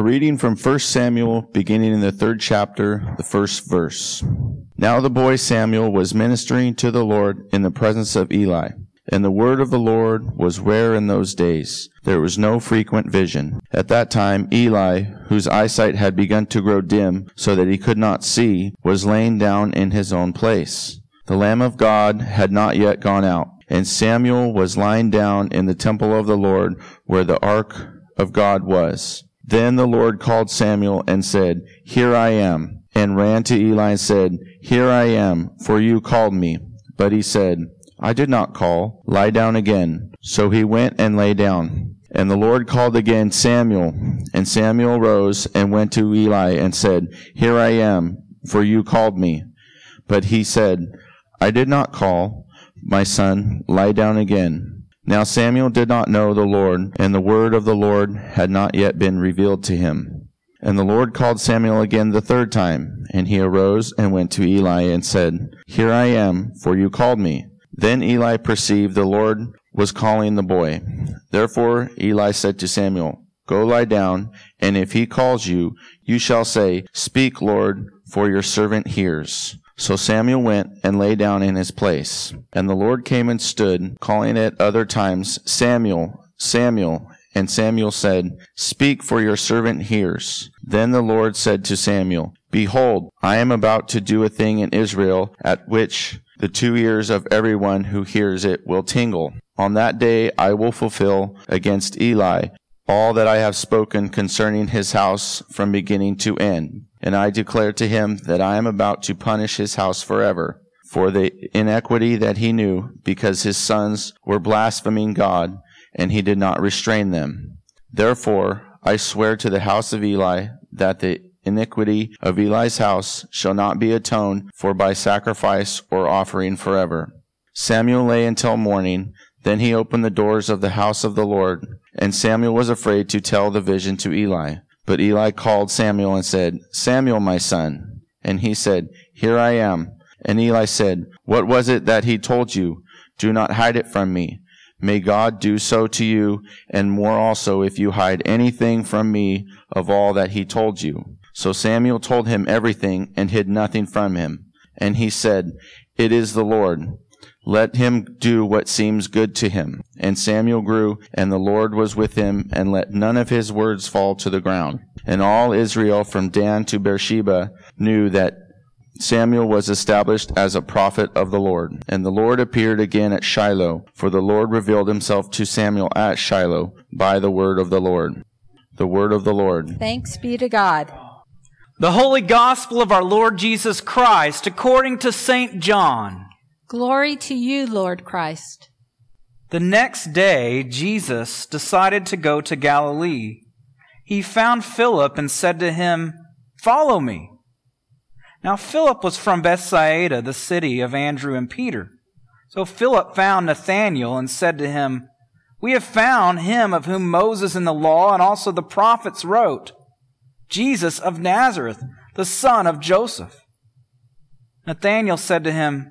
A reading from 1 Samuel, beginning in the third chapter, the first verse. Now the boy Samuel was ministering to the Lord in the presence of Eli. And the word of the Lord was rare in those days. There was no frequent vision. At that time, Eli, whose eyesight had begun to grow dim so that he could not see, was laying down in his own place. The Lamb of God had not yet gone out, and Samuel was lying down in the temple of the Lord where the ark of God was. Then the Lord called Samuel and said, Here I am, and ran to Eli and said, Here I am, for you called me. But he said, I did not call. Lie down again. So he went and lay down. And the Lord called again Samuel. And Samuel rose and went to Eli and said, Here I am, for you called me. But he said, I did not call. My son, lie down again. Now Samuel did not know the Lord, and the word of the Lord had not yet been revealed to him. And the Lord called Samuel again the third time, and he arose and went to Eli and said, Here I am, for you called me. Then Eli perceived the Lord was calling the boy. Therefore Eli said to Samuel, Go lie down, and if he calls you, you shall say, Speak, Lord, for your servant hears. So Samuel went and lay down in his place. And the Lord came and stood, calling at other times, Samuel, Samuel. And Samuel said, Speak, for your servant hears. Then the Lord said to Samuel, Behold, I am about to do a thing in Israel at which the two ears of everyone who hears it will tingle. On that day I will fulfill against Eli all that I have spoken concerning his house from beginning to end. And I declare to him that I am about to punish his house forever for the inequity that he knew, because his sons were blaspheming God, and he did not restrain them. Therefore, I swear to the house of Eli that the iniquity of Eli's house shall not be atoned for by sacrifice or offering forever. Samuel lay until morning. Then he opened the doors of the house of the Lord, and Samuel was afraid to tell the vision to Eli. But Eli called Samuel and said, Samuel, my son. And he said, Here I am. And Eli said, What was it that he told you? Do not hide it from me. May God do so to you, and more also if you hide anything from me of all that he told you. So Samuel told him everything and hid nothing from him. And he said, It is the Lord. Let him do what seems good to him. And Samuel grew, and the Lord was with him, and let none of his words fall to the ground. And all Israel from Dan to Beersheba knew that Samuel was established as a prophet of the Lord. And the Lord appeared again at Shiloh, for the Lord revealed himself to Samuel at Shiloh by the word of the Lord. The word of the Lord. Thanks be to God. The Holy Gospel of our Lord Jesus Christ according to St. John. Glory to you, Lord Christ. The next day, Jesus decided to go to Galilee. He found Philip and said to him, Follow me. Now, Philip was from Bethsaida, the city of Andrew and Peter. So Philip found Nathanael and said to him, We have found him of whom Moses in the law and also the prophets wrote, Jesus of Nazareth, the son of Joseph. Nathanael said to him,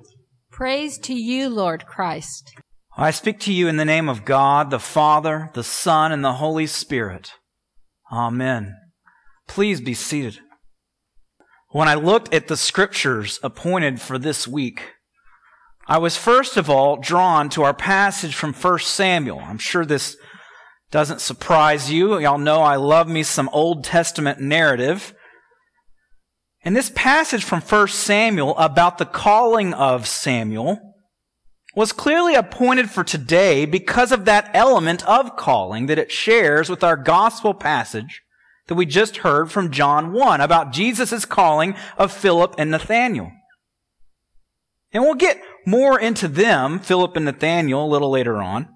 Praise to you, Lord Christ. I speak to you in the name of God, the Father, the Son, and the Holy Spirit. Amen. Please be seated. When I looked at the scriptures appointed for this week, I was first of all drawn to our passage from 1 Samuel. I'm sure this doesn't surprise you. Y'all know I love me some Old Testament narrative. And this passage from 1 Samuel about the calling of Samuel was clearly appointed for today because of that element of calling that it shares with our gospel passage that we just heard from John 1 about Jesus' calling of Philip and Nathanael. And we'll get more into them, Philip and Nathanael, a little later on.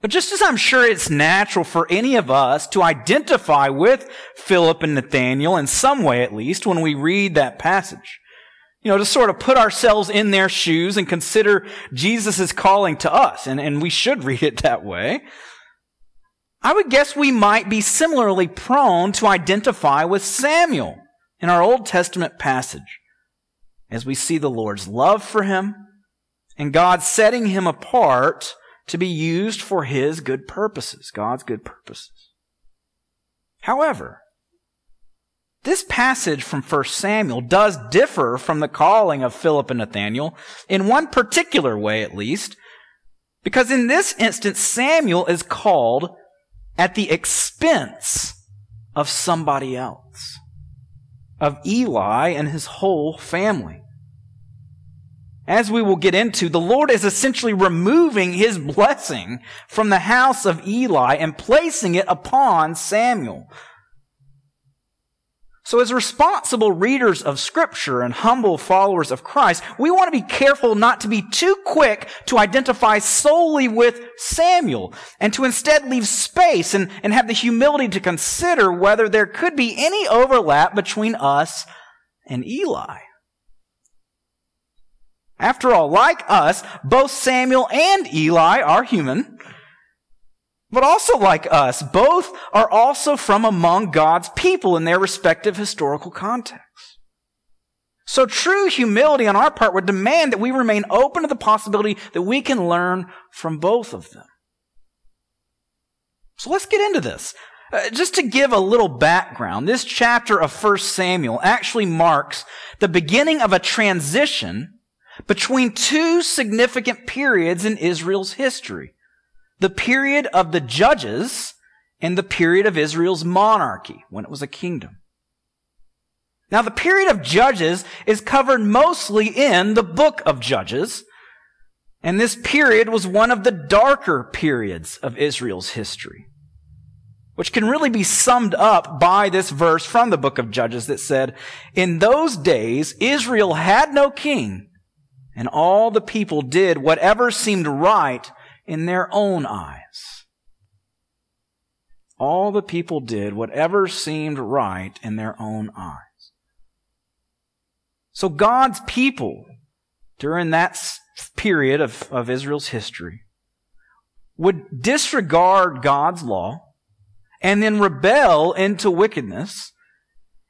But just as I'm sure it's natural for any of us to identify with Philip and Nathaniel in some way at least when we read that passage, you know, to sort of put ourselves in their shoes and consider Jesus' calling to us, and, and we should read it that way, I would guess we might be similarly prone to identify with Samuel in our Old Testament passage as we see the Lord's love for him and God setting him apart to be used for his good purposes, God's good purposes. However, this passage from 1 Samuel does differ from the calling of Philip and Nathaniel in one particular way at least, because in this instance Samuel is called at the expense of somebody else, of Eli and his whole family. As we will get into, the Lord is essentially removing his blessing from the house of Eli and placing it upon Samuel. So as responsible readers of scripture and humble followers of Christ, we want to be careful not to be too quick to identify solely with Samuel and to instead leave space and, and have the humility to consider whether there could be any overlap between us and Eli. After all, like us, both Samuel and Eli are human. But also like us, both are also from among God's people in their respective historical contexts. So true humility on our part would demand that we remain open to the possibility that we can learn from both of them. So let's get into this. Uh, just to give a little background, this chapter of 1 Samuel actually marks the beginning of a transition between two significant periods in Israel's history the period of the judges and the period of Israel's monarchy when it was a kingdom. Now, the period of Judges is covered mostly in the book of Judges, and this period was one of the darker periods of Israel's history, which can really be summed up by this verse from the book of Judges that said, In those days, Israel had no king, and all the people did whatever seemed right in their own eyes. All the people did whatever seemed right in their own eyes. So God's people during that period of, of Israel's history would disregard God's law and then rebel into wickedness.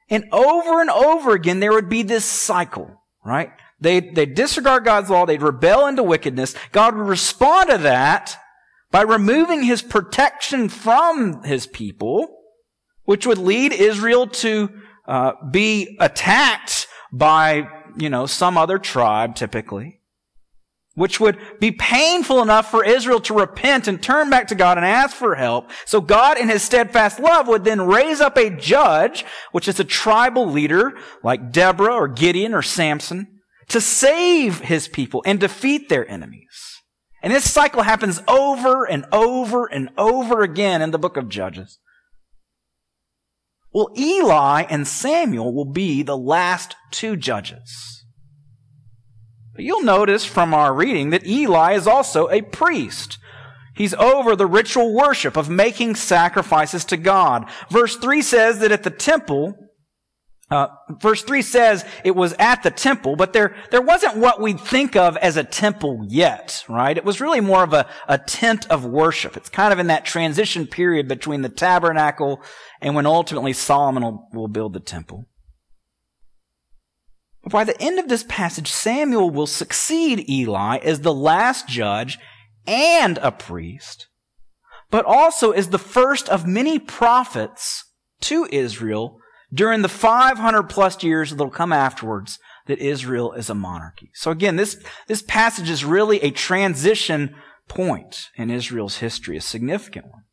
And over and over again, there would be this cycle, right? They'd, they'd disregard God's law. They'd rebel into wickedness. God would respond to that by removing his protection from his people, which would lead Israel to uh, be attacked by, you know, some other tribe typically, which would be painful enough for Israel to repent and turn back to God and ask for help. So God in his steadfast love would then raise up a judge, which is a tribal leader like Deborah or Gideon or Samson, to save his people and defeat their enemies. And this cycle happens over and over and over again in the book of Judges. Well, Eli and Samuel will be the last two judges. But you'll notice from our reading that Eli is also a priest. He's over the ritual worship of making sacrifices to God. Verse 3 says that at the temple, uh, verse 3 says it was at the temple, but there, there wasn't what we'd think of as a temple yet, right? It was really more of a, a tent of worship. It's kind of in that transition period between the tabernacle and when ultimately Solomon will, will build the temple. By the end of this passage, Samuel will succeed Eli as the last judge and a priest, but also as the first of many prophets to Israel during the 500 plus years that'll come afterwards that Israel is a monarchy. So again, this, this passage is really a transition point in Israel's history, a significant one.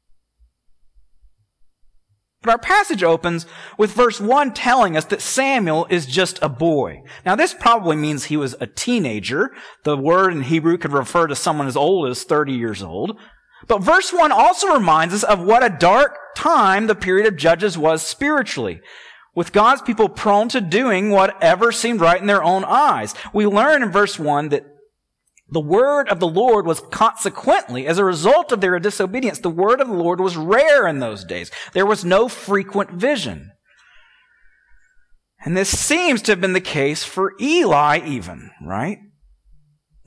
But our passage opens with verse 1 telling us that Samuel is just a boy. Now this probably means he was a teenager. The word in Hebrew could refer to someone as old as 30 years old. But verse 1 also reminds us of what a dark time the period of Judges was spiritually, with God's people prone to doing whatever seemed right in their own eyes. We learn in verse 1 that the word of the Lord was consequently, as a result of their disobedience, the word of the Lord was rare in those days. There was no frequent vision. And this seems to have been the case for Eli even, right?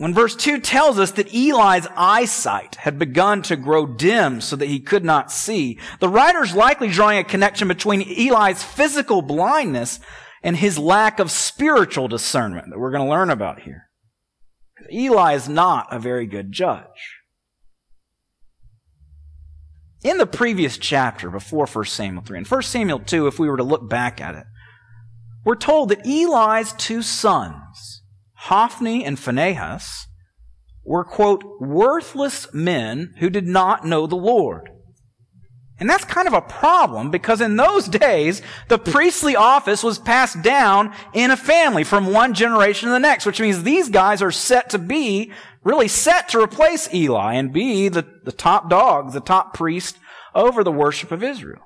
When verse 2 tells us that Eli's eyesight had begun to grow dim so that he could not see, the writer's likely drawing a connection between Eli's physical blindness and his lack of spiritual discernment that we're going to learn about here. Eli is not a very good judge. In the previous chapter, before 1 Samuel 3, and 1 Samuel 2, if we were to look back at it, we're told that Eli's two sons, Hophni and Phinehas, were, quote, worthless men who did not know the Lord. And that's kind of a problem because in those days, the priestly office was passed down in a family from one generation to the next, which means these guys are set to be, really set to replace Eli and be the, the top dog, the top priest over the worship of Israel.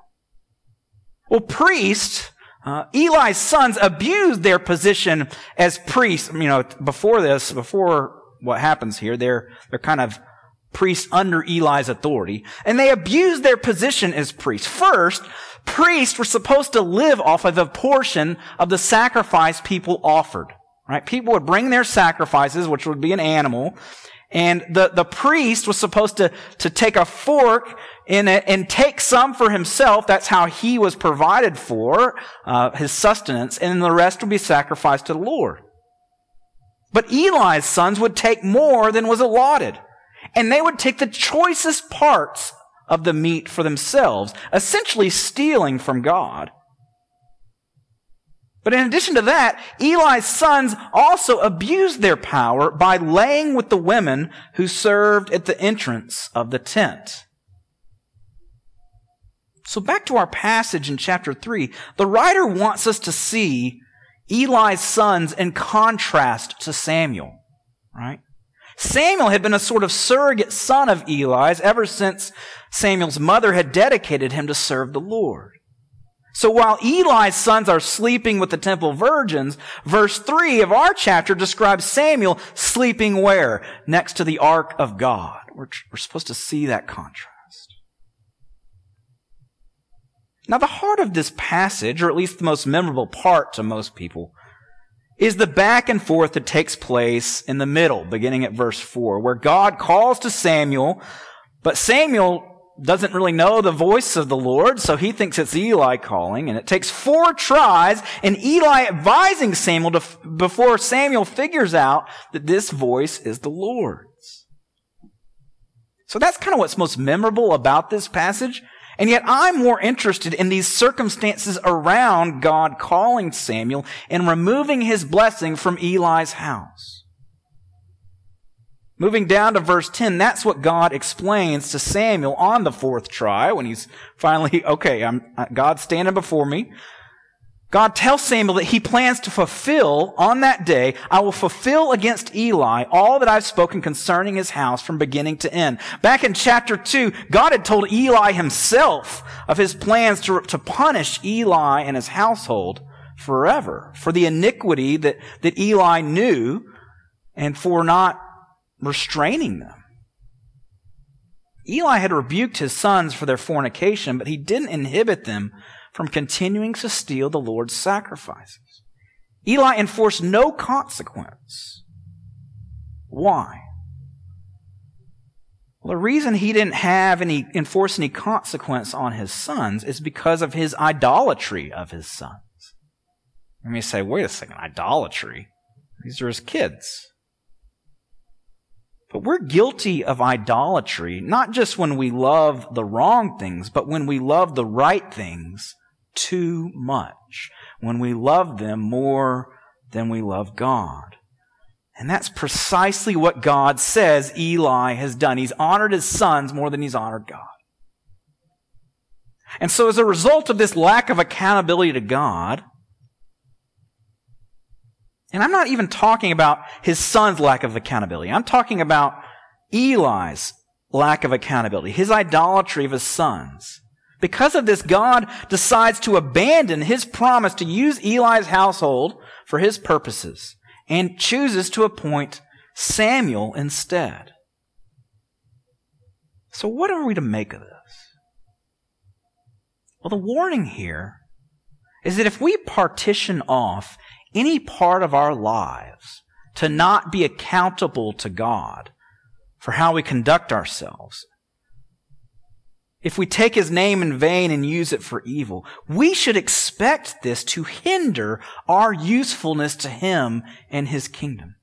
Well, priests, uh, Eli's sons abused their position as priests. You know, before this, before what happens here, they're, they're kind of priests under Eli's authority, and they abused their position as priests. First, priests were supposed to live off of a portion of the sacrifice people offered. Right? People would bring their sacrifices, which would be an animal, and the, the priest was supposed to, to take a fork it and take some for himself. That's how he was provided for, uh, his sustenance, and the rest would be sacrificed to the Lord. But Eli's sons would take more than was allotted and they would take the choicest parts of the meat for themselves, essentially stealing from God. But in addition to that, Eli's sons also abused their power by laying with the women who served at the entrance of the tent. So back to our passage in chapter 3, the writer wants us to see Eli's sons in contrast to Samuel, right? Samuel had been a sort of surrogate son of Eli's ever since Samuel's mother had dedicated him to serve the Lord. So while Eli's sons are sleeping with the temple virgins, verse 3 of our chapter describes Samuel sleeping where? Next to the ark of God. We're, we're supposed to see that contrast. Now the heart of this passage, or at least the most memorable part to most people, is the back and forth that takes place in the middle, beginning at verse 4, where God calls to Samuel, but Samuel doesn't really know the voice of the Lord, so he thinks it's Eli calling, and it takes four tries, and Eli advising Samuel to, before Samuel figures out that this voice is the Lord's. So that's kind of what's most memorable about this passage. And yet I'm more interested in these circumstances around God calling Samuel and removing his blessing from Eli's house. Moving down to verse 10, that's what God explains to Samuel on the fourth try when he's finally, okay, I'm, God's standing before me. God tells Samuel that he plans to fulfill on that day, I will fulfill against Eli all that I've spoken concerning his house from beginning to end. Back in chapter 2, God had told Eli himself of his plans to, to punish Eli and his household forever for the iniquity that, that Eli knew and for not restraining them. Eli had rebuked his sons for their fornication, but he didn't inhibit them from continuing to steal the Lord's sacrifices. Eli enforced no consequence. Why? Well, the reason he didn't have any, enforce any consequence on his sons is because of his idolatry of his sons. Let me say, wait a second, idolatry? These are his kids. But we're guilty of idolatry, not just when we love the wrong things, but when we love the right things too much, when we love them more than we love God. And that's precisely what God says Eli has done. He's honored his sons more than he's honored God. And so as a result of this lack of accountability to God, and I'm not even talking about his son's lack of accountability. I'm talking about Eli's lack of accountability, his idolatry of his sons. Because of this, God decides to abandon his promise to use Eli's household for his purposes and chooses to appoint Samuel instead. So what are we to make of this? Well, the warning here is that if we partition off any part of our lives to not be accountable to God for how we conduct ourselves, if we take his name in vain and use it for evil, we should expect this to hinder our usefulness to him and his kingdom.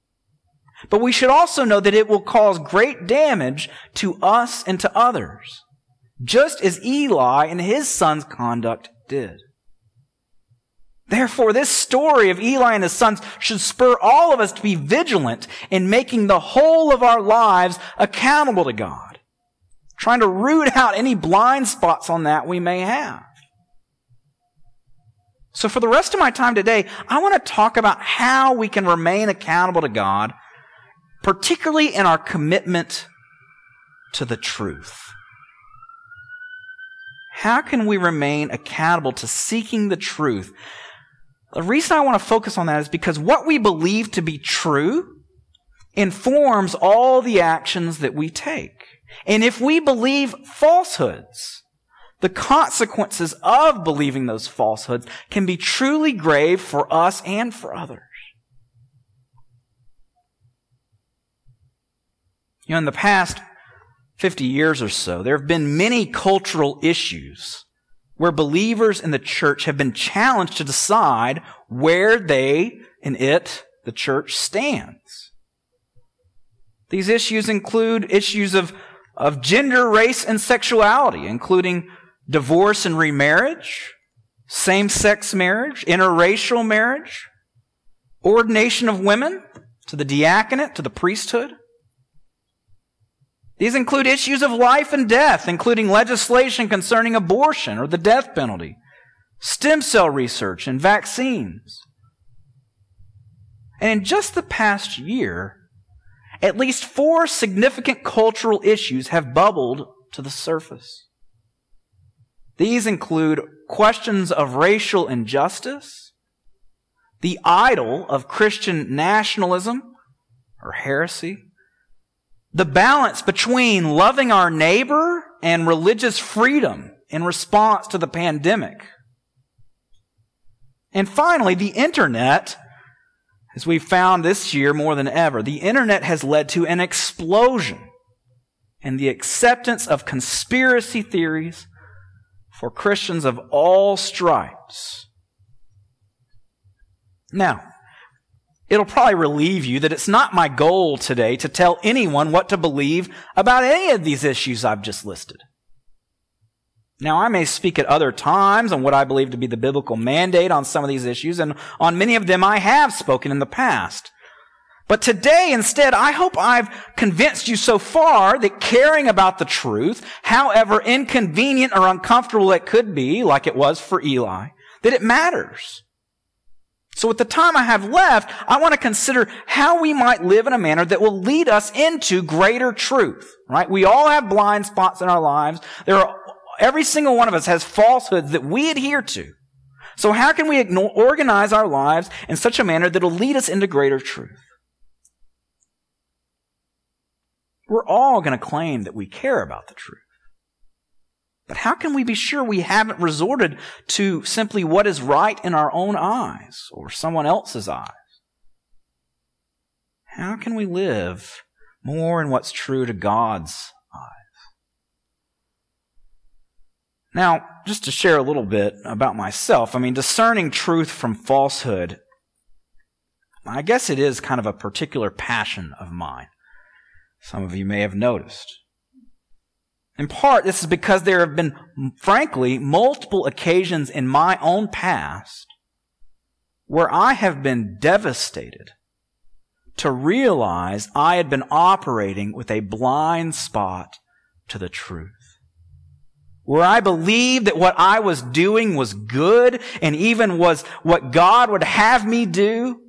But we should also know that it will cause great damage to us and to others, just as Eli and his son's conduct did. Therefore, this story of Eli and his sons should spur all of us to be vigilant in making the whole of our lives accountable to God trying to root out any blind spots on that we may have. So for the rest of my time today, I want to talk about how we can remain accountable to God, particularly in our commitment to the truth. How can we remain accountable to seeking the truth? The reason I want to focus on that is because what we believe to be true informs all the actions that we take. And if we believe falsehoods, the consequences of believing those falsehoods can be truly grave for us and for others. You know, in the past 50 years or so, there have been many cultural issues where believers in the church have been challenged to decide where they and it, the church, stands. These issues include issues of of gender, race, and sexuality, including divorce and remarriage, same sex marriage, interracial marriage, ordination of women to the diaconate, to the priesthood. These include issues of life and death, including legislation concerning abortion or the death penalty, stem cell research, and vaccines. And in just the past year, at least four significant cultural issues have bubbled to the surface. These include questions of racial injustice, the idol of Christian nationalism or heresy, the balance between loving our neighbor and religious freedom in response to the pandemic. And finally, the internet as we've found this year more than ever, the internet has led to an explosion in the acceptance of conspiracy theories for Christians of all stripes. Now, it'll probably relieve you that it's not my goal today to tell anyone what to believe about any of these issues I've just listed. Now, I may speak at other times on what I believe to be the biblical mandate on some of these issues, and on many of them I have spoken in the past. But today, instead, I hope I've convinced you so far that caring about the truth, however inconvenient or uncomfortable it could be, like it was for Eli, that it matters. So with the time I have left, I want to consider how we might live in a manner that will lead us into greater truth, right? We all have blind spots in our lives. There are Every single one of us has falsehoods that we adhere to. So how can we ignore, organize our lives in such a manner that will lead us into greater truth? We're all going to claim that we care about the truth. But how can we be sure we haven't resorted to simply what is right in our own eyes or someone else's eyes? How can we live more in what's true to God's Now, just to share a little bit about myself, I mean, discerning truth from falsehood, I guess it is kind of a particular passion of mine. Some of you may have noticed. In part, this is because there have been, frankly, multiple occasions in my own past where I have been devastated to realize I had been operating with a blind spot to the truth. Where I believed that what I was doing was good and even was what God would have me do.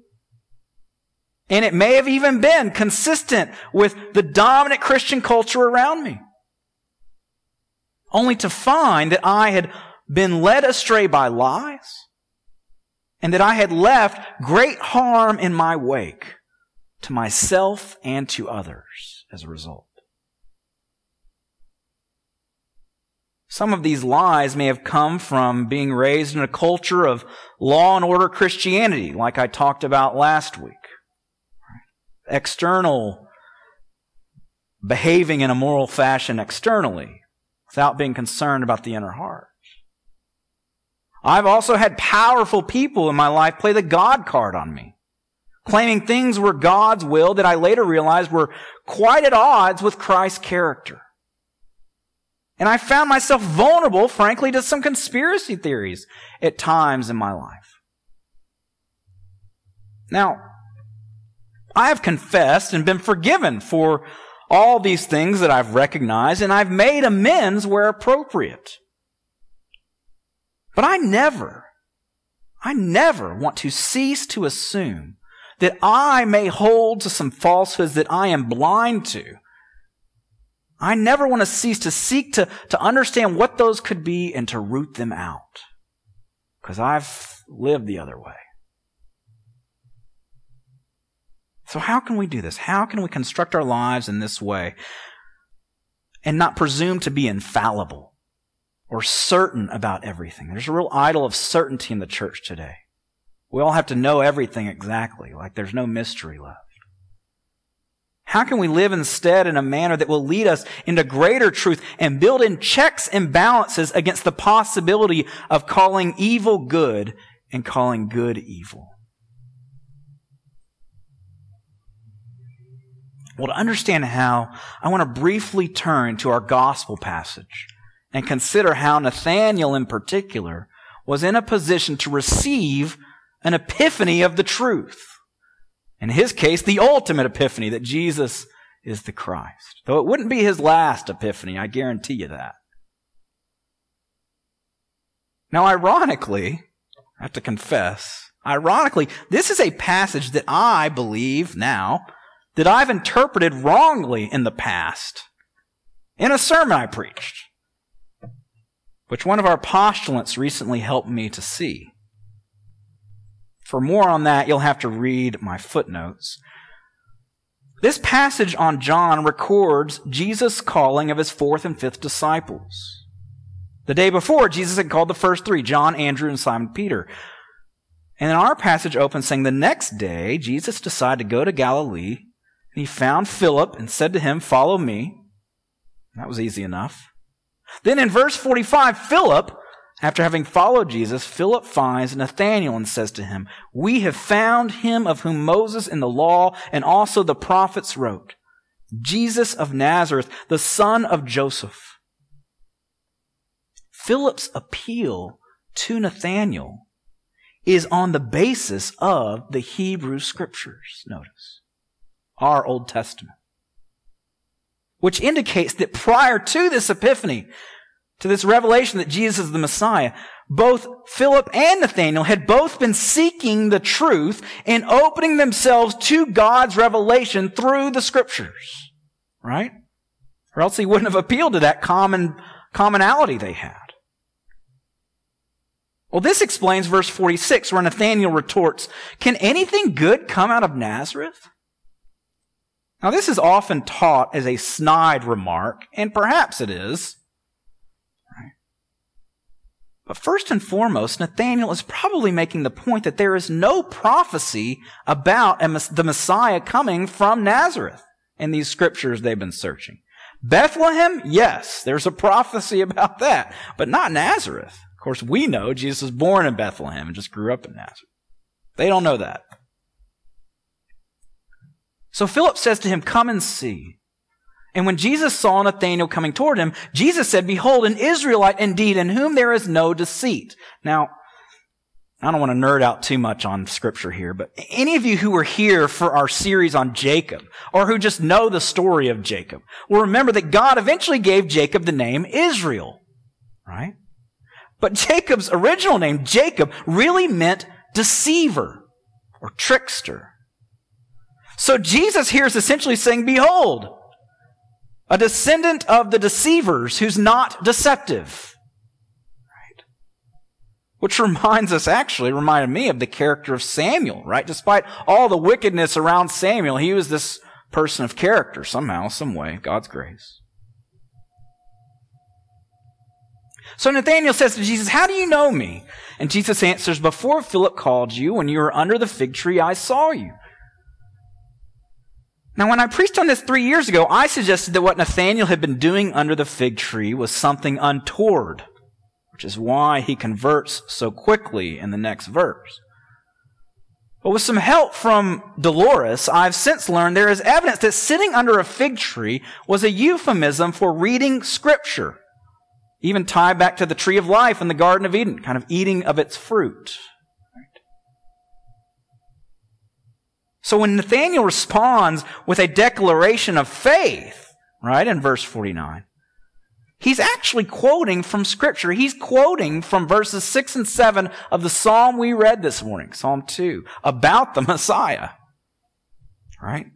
And it may have even been consistent with the dominant Christian culture around me. Only to find that I had been led astray by lies and that I had left great harm in my wake to myself and to others as a result. Some of these lies may have come from being raised in a culture of law and order Christianity, like I talked about last week. External behaving in a moral fashion externally without being concerned about the inner heart. I've also had powerful people in my life play the God card on me, claiming things were God's will that I later realized were quite at odds with Christ's character. And I found myself vulnerable, frankly, to some conspiracy theories at times in my life. Now, I have confessed and been forgiven for all these things that I've recognized, and I've made amends where appropriate. But I never, I never want to cease to assume that I may hold to some falsehoods that I am blind to I never want to cease to seek to, to understand what those could be and to root them out. Because I've lived the other way. So, how can we do this? How can we construct our lives in this way and not presume to be infallible or certain about everything? There's a real idol of certainty in the church today. We all have to know everything exactly, like there's no mystery left. How can we live instead in a manner that will lead us into greater truth and build in checks and balances against the possibility of calling evil good and calling good evil? Well, to understand how, I want to briefly turn to our gospel passage and consider how Nathanael in particular was in a position to receive an epiphany of the truth. In his case, the ultimate epiphany that Jesus is the Christ. Though it wouldn't be his last epiphany, I guarantee you that. Now, ironically, I have to confess, ironically, this is a passage that I believe now that I've interpreted wrongly in the past in a sermon I preached, which one of our postulants recently helped me to see. For more on that, you'll have to read my footnotes. This passage on John records Jesus' calling of his fourth and fifth disciples. The day before, Jesus had called the first three, John, Andrew, and Simon Peter. And then our passage opens saying the next day, Jesus decided to go to Galilee, and he found Philip and said to him, Follow me. That was easy enough. Then in verse 45, Philip after having followed Jesus, Philip finds Nathanael and says to him, We have found him of whom Moses in the law and also the prophets wrote, Jesus of Nazareth, the son of Joseph. Philip's appeal to Nathanael is on the basis of the Hebrew scriptures, notice, our Old Testament, which indicates that prior to this epiphany, to this revelation that Jesus is the Messiah, both Philip and Nathanael had both been seeking the truth and opening themselves to God's revelation through the scriptures. Right? Or else he wouldn't have appealed to that common commonality they had. Well, this explains verse 46 where Nathanael retorts, Can anything good come out of Nazareth? Now, this is often taught as a snide remark, and perhaps it is. But first and foremost, Nathanael is probably making the point that there is no prophecy about the Messiah coming from Nazareth in these scriptures they've been searching. Bethlehem, yes, there's a prophecy about that, but not Nazareth. Of course, we know Jesus was born in Bethlehem and just grew up in Nazareth. They don't know that. So Philip says to him, Come and see. And when Jesus saw Nathanael coming toward him, Jesus said, Behold, an Israelite indeed, in whom there is no deceit. Now, I don't want to nerd out too much on scripture here, but any of you who were here for our series on Jacob, or who just know the story of Jacob, will remember that God eventually gave Jacob the name Israel. right? But Jacob's original name, Jacob, really meant deceiver or trickster. So Jesus here is essentially saying, behold, a descendant of the deceivers who's not deceptive. Right? Which reminds us, actually, reminded me of the character of Samuel, right? Despite all the wickedness around Samuel, he was this person of character somehow, some way, God's grace. So Nathanael says to Jesus, How do you know me? And Jesus answers, Before Philip called you, when you were under the fig tree, I saw you. Now, when I preached on this three years ago, I suggested that what Nathanael had been doing under the fig tree was something untoward, which is why he converts so quickly in the next verse. But with some help from Dolores, I've since learned there is evidence that sitting under a fig tree was a euphemism for reading scripture. Even tied back to the tree of life in the Garden of Eden, kind of eating of its fruit. So when Nathanael responds with a declaration of faith, right, in verse 49, he's actually quoting from Scripture. He's quoting from verses 6 and 7 of the psalm we read this morning, Psalm 2, about the Messiah. Right?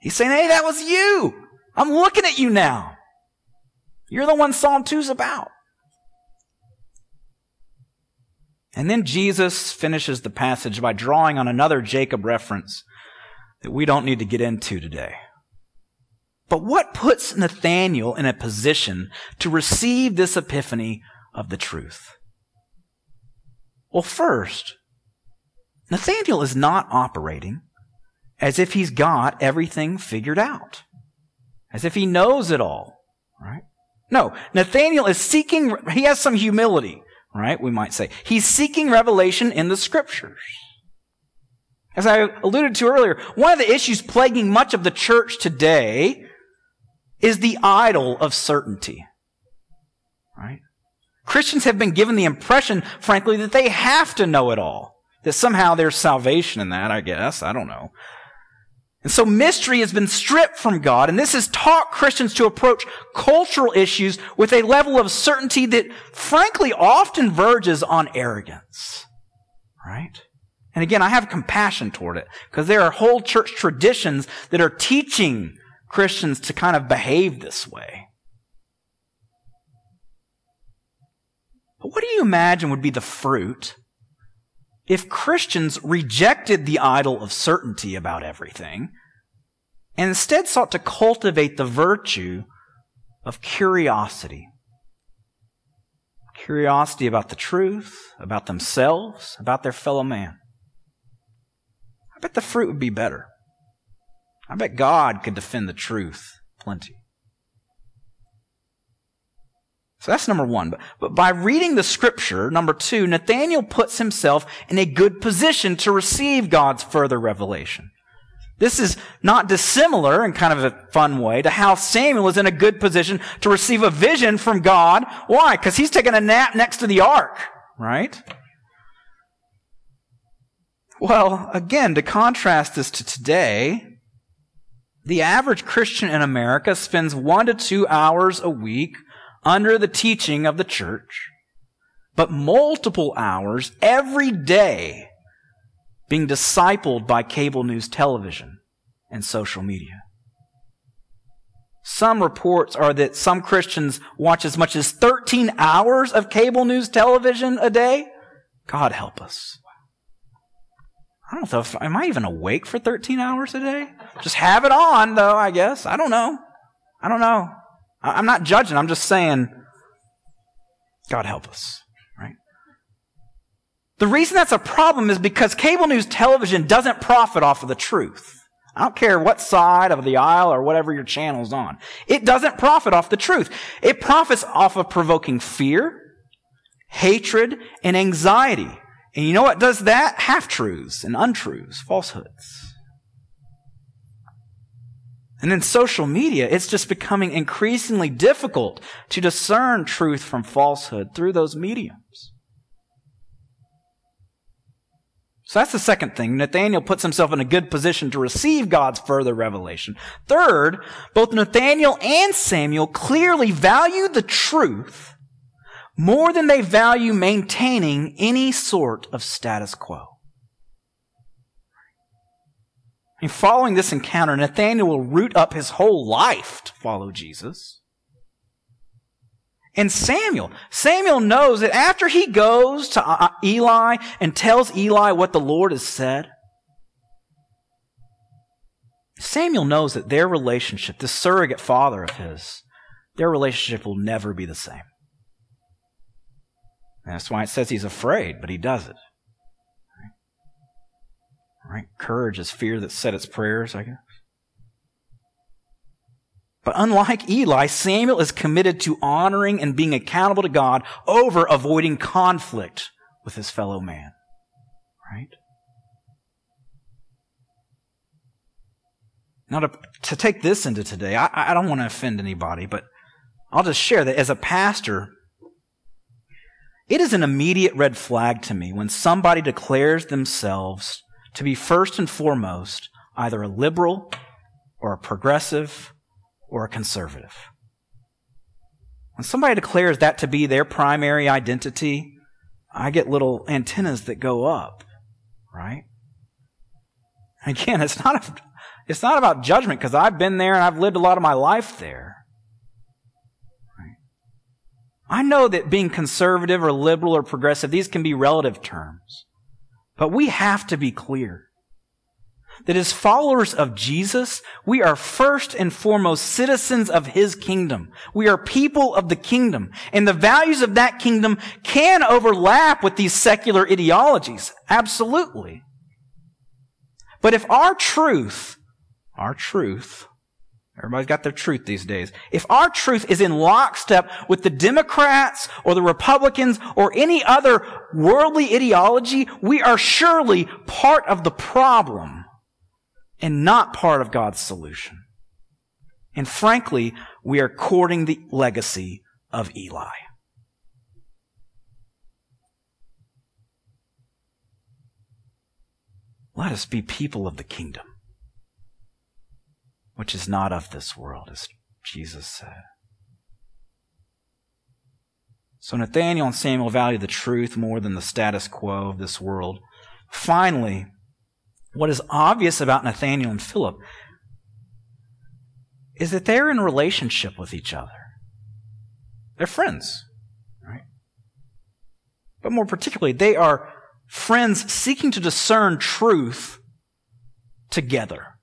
He's saying, hey, that was you. I'm looking at you now. You're the one Psalm 2's about. And then Jesus finishes the passage by drawing on another Jacob reference that we don't need to get into today. But what puts Nathanael in a position to receive this epiphany of the truth? Well, first, Nathanael is not operating as if he's got everything figured out, as if he knows it all, right? No, Nathanael is seeking, he has some humility, right? We might say. He's seeking revelation in the scriptures. As I alluded to earlier, one of the issues plaguing much of the church today is the idol of certainty. Right? Christians have been given the impression, frankly, that they have to know it all. That somehow there's salvation in that, I guess. I don't know. And so mystery has been stripped from God, and this has taught Christians to approach cultural issues with a level of certainty that frankly often verges on arrogance. Right? And again, I have compassion toward it because there are whole church traditions that are teaching Christians to kind of behave this way. But what do you imagine would be the fruit if Christians rejected the idol of certainty about everything and instead sought to cultivate the virtue of curiosity? Curiosity about the truth, about themselves, about their fellow man. I bet the fruit would be better. I bet God could defend the truth plenty. So that's number one. But, but by reading the scripture, number two, Nathanael puts himself in a good position to receive God's further revelation. This is not dissimilar in kind of a fun way to how Samuel was in a good position to receive a vision from God. Why? Because he's taking a nap next to the ark, right? Well, again, to contrast this to today, the average Christian in America spends one to two hours a week under the teaching of the church, but multiple hours every day being discipled by cable news television and social media. Some reports are that some Christians watch as much as 13 hours of cable news television a day. God help us. I don't know if, am I even awake for 13 hours a day? Just have it on, though, I guess. I don't know. I don't know. I'm not judging. I'm just saying, God help us, right? The reason that's a problem is because cable news television doesn't profit off of the truth. I don't care what side of the aisle or whatever your channel's on. It doesn't profit off the truth. It profits off of provoking fear, hatred, and anxiety. And you know what does that? Half truths and untruths, falsehoods. And then social media, it's just becoming increasingly difficult to discern truth from falsehood through those mediums. So that's the second thing. Nathanael puts himself in a good position to receive God's further revelation. Third, both Nathanael and Samuel clearly value the truth more than they value maintaining any sort of status quo. And following this encounter, Nathanael will root up his whole life to follow Jesus. And Samuel, Samuel knows that after he goes to uh, Eli and tells Eli what the Lord has said, Samuel knows that their relationship, the surrogate father of his, their relationship will never be the same. That's why it says he's afraid, but he does it. Right? Courage is fear that said its prayers, I guess. But unlike Eli, Samuel is committed to honoring and being accountable to God over avoiding conflict with his fellow man. Right? Now, to, to take this into today, I, I don't want to offend anybody, but I'll just share that as a pastor, it is an immediate red flag to me when somebody declares themselves to be first and foremost either a liberal or a progressive or a conservative. When somebody declares that to be their primary identity, I get little antennas that go up, right? Again, it's not a, it's not about judgment because I've been there and I've lived a lot of my life there. I know that being conservative or liberal or progressive, these can be relative terms. But we have to be clear that as followers of Jesus, we are first and foremost citizens of His kingdom. We are people of the kingdom. And the values of that kingdom can overlap with these secular ideologies. Absolutely. But if our truth, our truth, Everybody's got their truth these days. If our truth is in lockstep with the Democrats or the Republicans or any other worldly ideology, we are surely part of the problem and not part of God's solution. And frankly, we are courting the legacy of Eli. Let us be people of the kingdom which is not of this world, as Jesus said. So Nathanael and Samuel value the truth more than the status quo of this world. Finally, what is obvious about Nathanael and Philip is that they're in relationship with each other. They're friends, right? But more particularly, they are friends seeking to discern truth together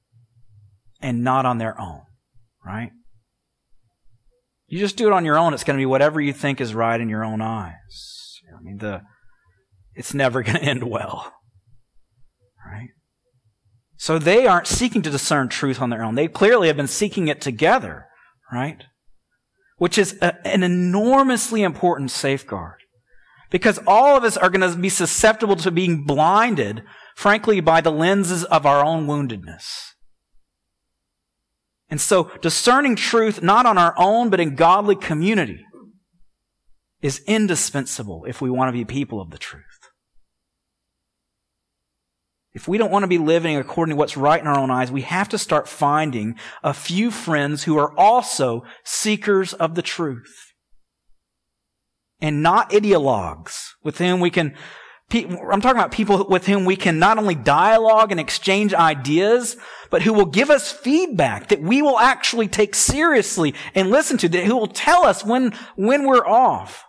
and not on their own, right? You just do it on your own, it's going to be whatever you think is right in your own eyes. I mean, the, it's never going to end well, right? So they aren't seeking to discern truth on their own. They clearly have been seeking it together, right? Which is a, an enormously important safeguard. Because all of us are going to be susceptible to being blinded, frankly, by the lenses of our own woundedness. And so discerning truth not on our own, but in godly community is indispensable if we want to be people of the truth. If we don't want to be living according to what's right in our own eyes, we have to start finding a few friends who are also seekers of the truth. And not ideologues with whom we can I'm talking about people with whom we can not only dialogue and exchange ideas, but who will give us feedback that we will actually take seriously and listen to, that who will tell us when, when we're off.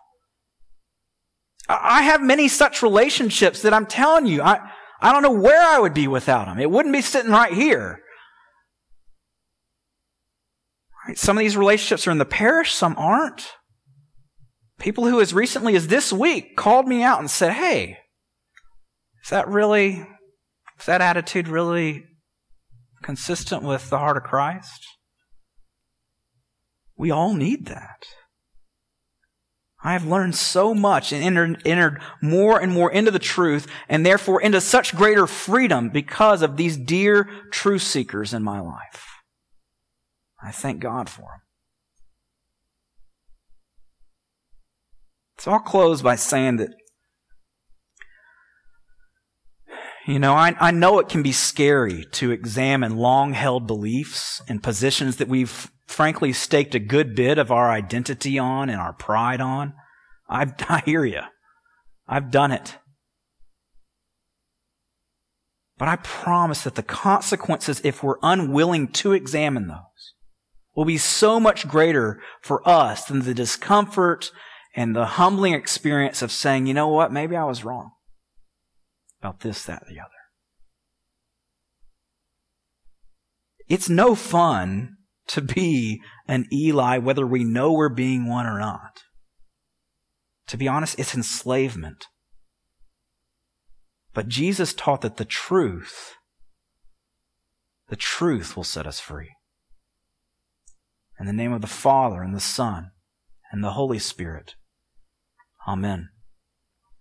I have many such relationships that I'm telling you, I, I don't know where I would be without them. It wouldn't be sitting right here. Some of these relationships are in the parish, some aren't. People who as recently as this week called me out and said, Hey, is that really, is that attitude really consistent with the heart of Christ? We all need that. I have learned so much and entered, entered, more and more into the truth and therefore into such greater freedom because of these dear truth seekers in my life. I thank God for them. So I'll close by saying that You know, I, I know it can be scary to examine long held beliefs and positions that we've frankly staked a good bit of our identity on and our pride on. I, I hear you. I've done it. But I promise that the consequences, if we're unwilling to examine those, will be so much greater for us than the discomfort and the humbling experience of saying, you know what, maybe I was wrong about this, that, the other. It's no fun to be an Eli, whether we know we're being one or not. To be honest, it's enslavement. But Jesus taught that the truth, the truth will set us free. In the name of the Father and the Son and the Holy Spirit. Amen.